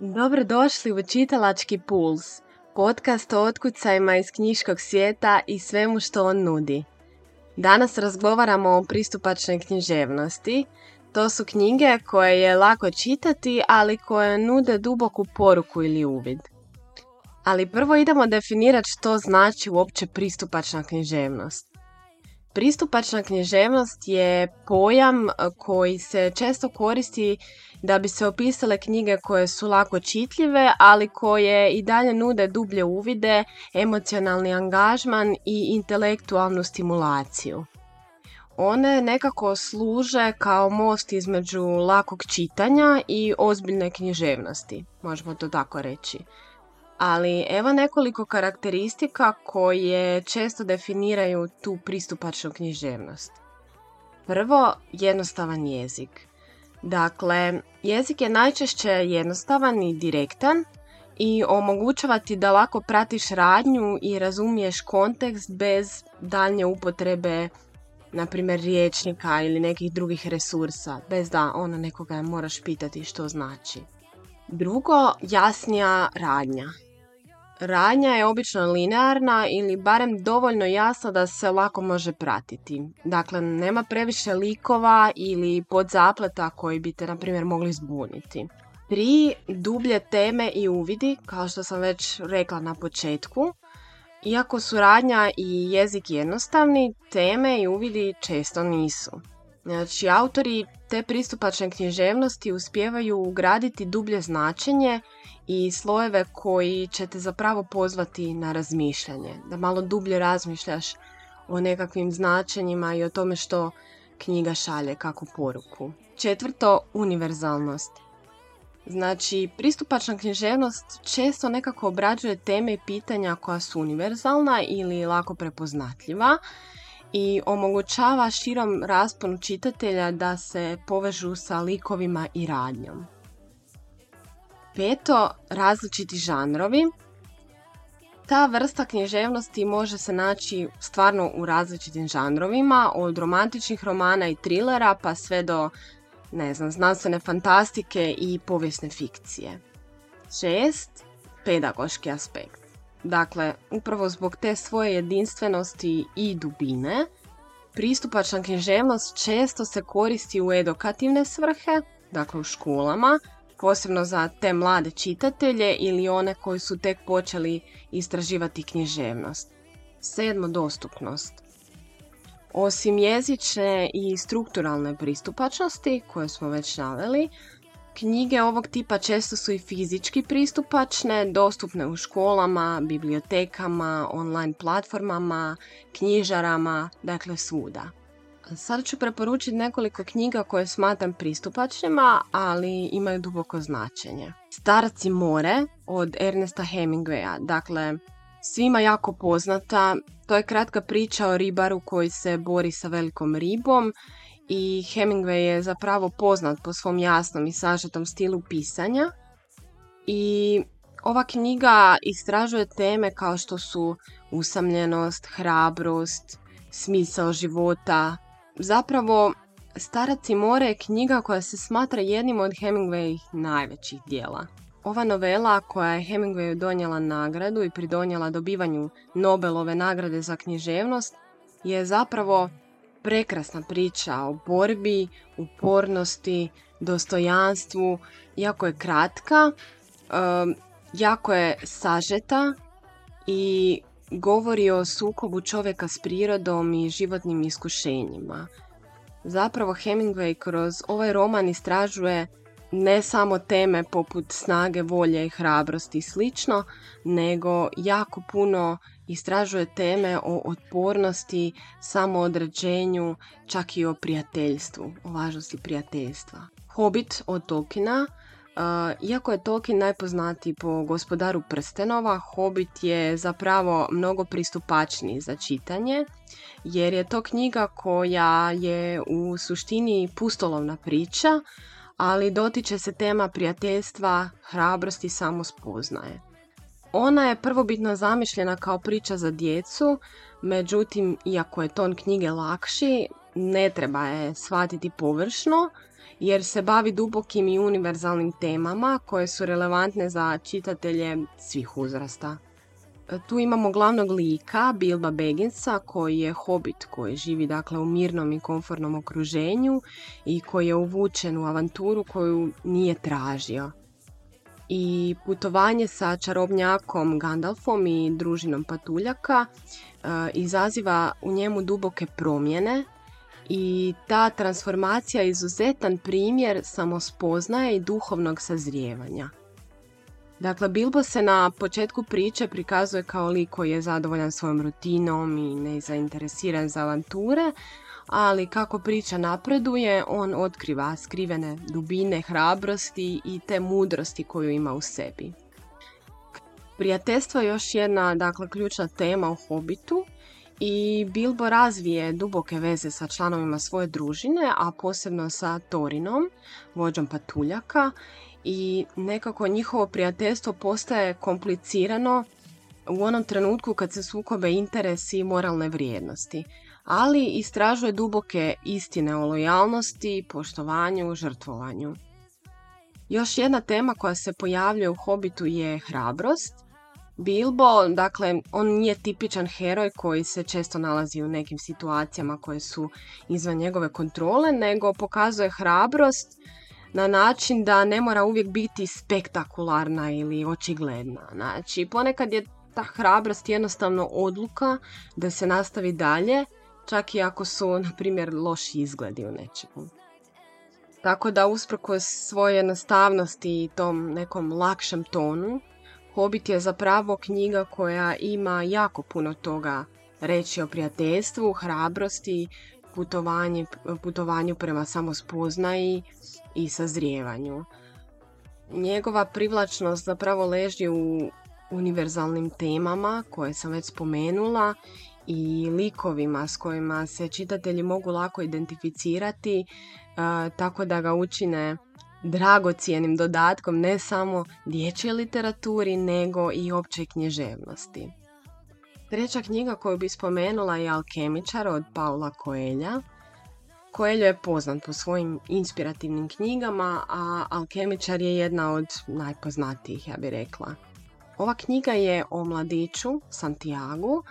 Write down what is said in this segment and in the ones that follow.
Dobrodošli u Čitalački puls, podcast o otkucajima iz knjiškog svijeta i svemu što on nudi. Danas razgovaramo o pristupačnoj književnosti. To su knjige koje je lako čitati, ali koje nude duboku poruku ili uvid. Ali prvo idemo definirati što znači uopće pristupačna književnost. Pristupačna književnost je pojam koji se često koristi da bi se opisale knjige koje su lako čitljive, ali koje i dalje nude dublje uvide, emocionalni angažman i intelektualnu stimulaciju. One nekako služe kao most između lakog čitanja i ozbiljne književnosti, možemo to tako reći. Ali evo nekoliko karakteristika koje često definiraju tu pristupačnu književnost. Prvo, jednostavan jezik. Dakle, jezik je najčešće jednostavan i direktan i omogućava ti da lako pratiš radnju i razumiješ kontekst bez daljnje upotrebe na primjer riječnika ili nekih drugih resursa, bez da ono nekoga moraš pitati što znači. Drugo, jasnija radnja. Radnja je obično linearna ili barem dovoljno jasna da se lako može pratiti. Dakle, nema previše likova ili podzapleta koji bi te, na primjer, mogli zbuniti. Tri, dublje teme i uvidi, kao što sam već rekla na početku. Iako su radnja i jezik jednostavni, teme i uvidi često nisu. Znači, autori te pristupačne književnosti uspijevaju ugraditi dublje značenje i slojeve koji će te zapravo pozvati na razmišljanje, da malo dublje razmišljaš o nekakvim značenjima i o tome što knjiga šalje kako poruku. Četvrto, univerzalnost. Znači, pristupačna književnost često nekako obrađuje teme i pitanja koja su univerzalna ili lako prepoznatljiva i omogućava širom rasponu čitatelja da se povežu sa likovima i radnjom. Peto, različiti žanrovi. Ta vrsta književnosti može se naći stvarno u različitim žanrovima, od romantičnih romana i trilera pa sve do ne znam, znanstvene fantastike i povijesne fikcije. Šest, pedagoški aspekt. Dakle, upravo zbog te svoje jedinstvenosti i dubine, pristupačna književnost često se koristi u edukativne svrhe, dakle u školama, posebno za te mlade čitatelje ili one koji su tek počeli istraživati književnost. Sedmo, dostupnost. Osim jezične i strukturalne pristupačnosti, koje smo već naveli, knjige ovog tipa često su i fizički pristupačne, dostupne u školama, bibliotekama, online platformama, knjižarama, dakle svuda. Sada ću preporučiti nekoliko knjiga koje smatram pristupačnima, ali imaju duboko značenje. Starac more od Ernesta Hemingwaya. Dakle, svima jako poznata. To je kratka priča o ribaru koji se bori sa velikom ribom i Hemingway je zapravo poznat po svom jasnom i sažetom stilu pisanja. I ova knjiga istražuje teme kao što su usamljenost, hrabrost, smisao života, Zapravo, Starac i more je knjiga koja se smatra jednim od Hemingwayih najvećih dijela. Ova novela koja je Hemingwayu donijela nagradu i pridonijela dobivanju Nobelove nagrade za književnost je zapravo prekrasna priča o borbi, upornosti, dostojanstvu, jako je kratka, jako je sažeta i govori o sukobu čovjeka s prirodom i životnim iskušenjima. Zapravo Hemingway kroz ovaj roman istražuje ne samo teme poput snage, volje i hrabrosti i slično, nego jako puno istražuje teme o otpornosti, samoodređenju, čak i o prijateljstvu, o važnosti prijateljstva. Hobbit od Tolkiena iako je Tolkien najpoznatiji po gospodaru prstenova, Hobbit je zapravo mnogo pristupačniji za čitanje, jer je to knjiga koja je u suštini pustolovna priča, ali dotiče se tema prijateljstva, hrabrosti i samospoznaje. Ona je prvobitno zamišljena kao priča za djecu, međutim, iako je ton knjige lakši, ne treba je shvatiti površno, jer se bavi dubokim i univerzalnim temama koje su relevantne za čitatelje svih uzrasta. Tu imamo glavnog lika, Bilba Begginsa, koji je hobit koji živi dakle u mirnom i komfornom okruženju i koji je uvučen u avanturu koju nije tražio. I putovanje sa čarobnjakom Gandalfom i družinom patuljaka e, izaziva u njemu duboke promjene i ta transformacija je izuzetan primjer samospoznaje i duhovnog sazrijevanja. Dakle, Bilbo se na početku priče prikazuje kao lik koji je zadovoljan svojom rutinom i nezainteresiran za avanture, ali kako priča napreduje, on otkriva skrivene dubine hrabrosti i te mudrosti koju ima u sebi. Prijateljstvo je još jedna dakle, ključna tema u Hobitu i Bilbo razvije duboke veze sa članovima svoje družine, a posebno sa Torinom, vođom patuljaka i nekako njihovo prijateljstvo postaje komplicirano u onom trenutku kad se sukobe interesi i moralne vrijednosti, ali istražuje duboke istine o lojalnosti, poštovanju, žrtvovanju. Još jedna tema koja se pojavljuje u Hobitu je hrabrost. Bilbo, dakle, on nije tipičan heroj koji se često nalazi u nekim situacijama koje su izvan njegove kontrole, nego pokazuje hrabrost na način da ne mora uvijek biti spektakularna ili očigledna. Znači, ponekad je ta hrabrost jednostavno odluka da se nastavi dalje, čak i ako su, na primjer, loši izgledi u nečemu. Tako da, usprkos svoje jednostavnosti i tom nekom lakšem tonu, Hobbit je zapravo knjiga koja ima jako puno toga reći o prijateljstvu, hrabrosti, putovanju prema samospoznaji i sazrijevanju. Njegova privlačnost zapravo leži u univerzalnim temama koje sam već spomenula i likovima s kojima se čitatelji mogu lako identificirati tako da ga učine dragocijenim dodatkom ne samo dječje literaturi nego i opće književnosti. Treća knjiga koju bi spomenula je Alkemičar od Paula Coelha. Coelho je poznat po svojim inspirativnim knjigama, a Alkemičar je jedna od najpoznatijih, ja bih rekla. Ova knjiga je o mladiću Santiago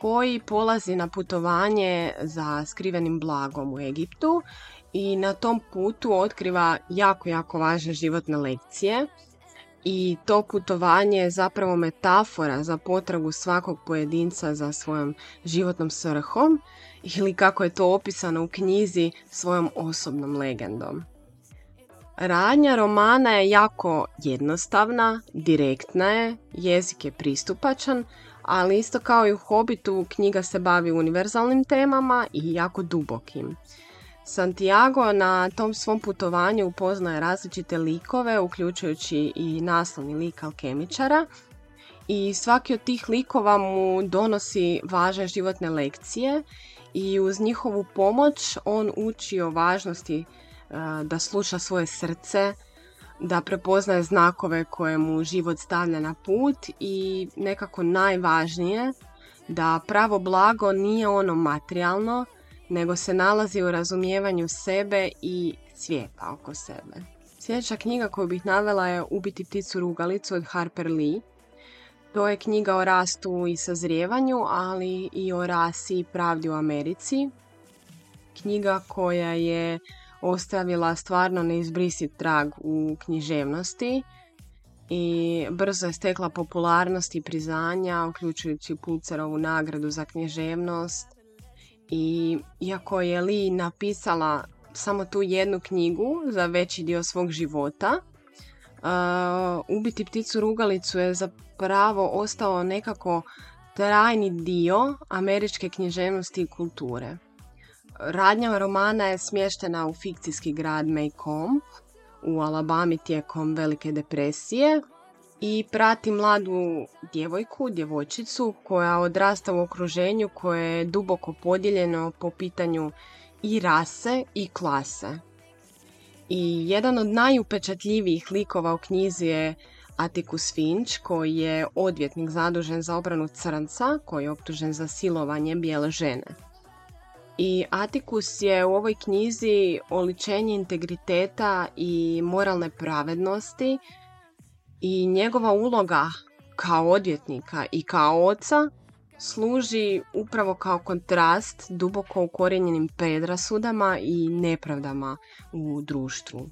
koji polazi na putovanje za skrivenim blagom u Egiptu i na tom putu otkriva jako, jako važne životne lekcije i to putovanje je zapravo metafora za potragu svakog pojedinca za svojom životnom svrhom ili kako je to opisano u knjizi svojom osobnom legendom. Radnja romana je jako jednostavna, direktna je, jezik je pristupačan, ali isto kao i u Hobitu knjiga se bavi univerzalnim temama i jako dubokim. Santiago na tom svom putovanju upoznaje različite likove, uključujući i naslovni lik alkemičara. I svaki od tih likova mu donosi važne životne lekcije i uz njihovu pomoć on uči o važnosti e, da sluša svoje srce, da prepoznaje znakove koje mu život stavlja na put i nekako najvažnije da pravo blago nije ono materijalno, nego se nalazi u razumijevanju sebe i svijeta oko sebe. Sljedeća knjiga koju bih navela je Ubiti pticu rugalicu od Harper Lee. To je knjiga o rastu i sazrijevanju, ali i o rasi i pravdi u Americi. Knjiga koja je ostavila stvarno neizbrisit trag u književnosti i brzo je stekla popularnost i priznanja, uključujući Pulcerovu nagradu za književnost, i iako je Li napisala samo tu jednu knjigu za veći dio svog života, uh, Ubiti pticu rugalicu je zapravo ostao nekako trajni dio američke književnosti i kulture. Radnja romana je smještena u fikcijski grad Maycomb u Alabami tijekom Velike depresije i prati mladu djevojku, djevojčicu koja odrasta u okruženju koje je duboko podijeljeno po pitanju i rase i klase. I jedan od najupečatljivijih likova u knjizi je Atticus Finch koji je odvjetnik zadužen za obranu crnca koji je optužen za silovanje bijele žene. I Atikus je u ovoj knjizi oličenje integriteta i moralne pravednosti i njegova uloga kao odvjetnika i kao oca služi upravo kao kontrast duboko ukorijenjenim predrasudama i nepravdama u društvu.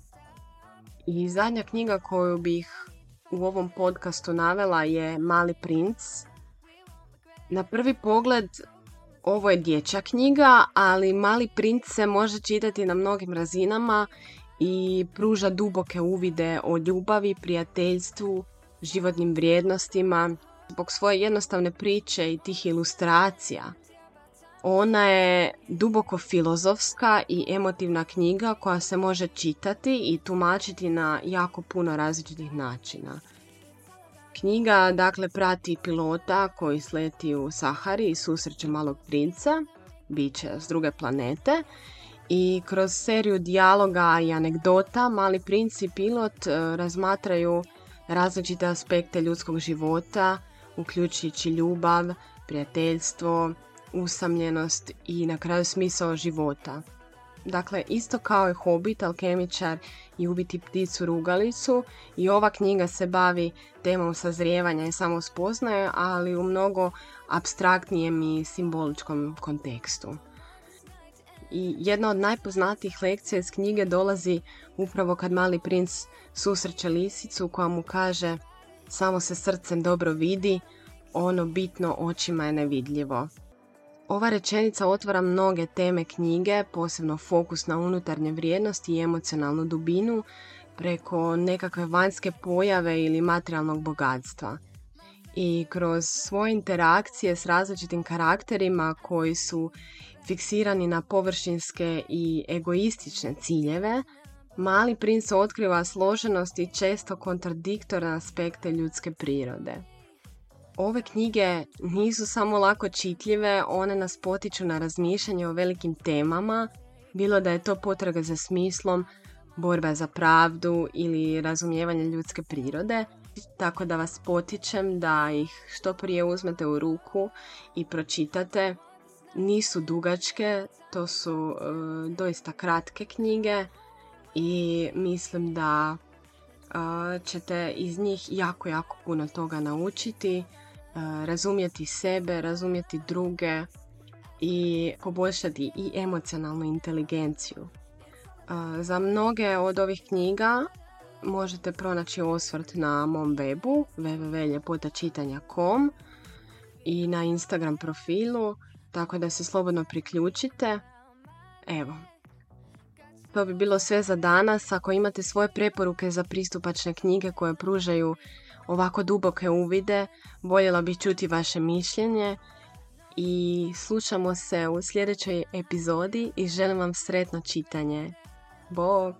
I zadnja knjiga koju bih u ovom podcastu navela je Mali princ. Na prvi pogled ovo je dječja knjiga, ali Mali princ se može čitati na mnogim razinama i pruža duboke uvide o ljubavi, prijateljstvu, životnim vrijednostima, zbog svoje jednostavne priče i tih ilustracija. Ona je duboko filozofska i emotivna knjiga koja se može čitati i tumačiti na jako puno različitih načina. Knjiga dakle prati pilota koji sleti u Sahari i susreće malog princa, biće s druge planete i kroz seriju dijaloga i anegdota mali princ i pilot e, razmatraju različite aspekte ljudskog života, uključujući ljubav, prijateljstvo, usamljenost i na kraju smisao života. Dakle, isto kao i Hobbit, Alkemičar i Ubiti pticu rugalicu i ova knjiga se bavi temom sazrijevanja i samospoznaje, ali u mnogo abstraktnijem i simboličkom kontekstu. I jedna od najpoznatijih lekcija iz knjige dolazi upravo kad mali princ susreće lisicu koja mu kaže samo se srcem dobro vidi, ono bitno očima je nevidljivo. Ova rečenica otvara mnoge teme knjige, posebno fokus na unutarnje vrijednosti i emocionalnu dubinu preko nekakve vanjske pojave ili materijalnog bogatstva. I kroz svoje interakcije s različitim karakterima koji su fiksirani na površinske i egoistične ciljeve, mali princ otkriva složenost i često kontradiktorne aspekte ljudske prirode. Ove knjige nisu samo lako čitljive, one nas potiču na razmišljanje o velikim temama, bilo da je to potraga za smislom, borba za pravdu ili razumijevanje ljudske prirode, tako da vas potičem da ih što prije uzmete u ruku i pročitate. Nisu dugačke, to su e, doista kratke knjige i mislim da e, ćete iz njih jako, jako puno toga naučiti razumjeti sebe, razumjeti druge i poboljšati i emocionalnu inteligenciju. Za mnoge od ovih knjiga možete pronaći osvrt na mom webu www.ljepotačitanja.com i na Instagram profilu, tako da se slobodno priključite. Evo, to bi bilo sve za danas. Ako imate svoje preporuke za pristupačne knjige koje pružaju ovako duboke uvide, voljela bih čuti vaše mišljenje i slušamo se u sljedećoj epizodi i želim vam sretno čitanje. Bog!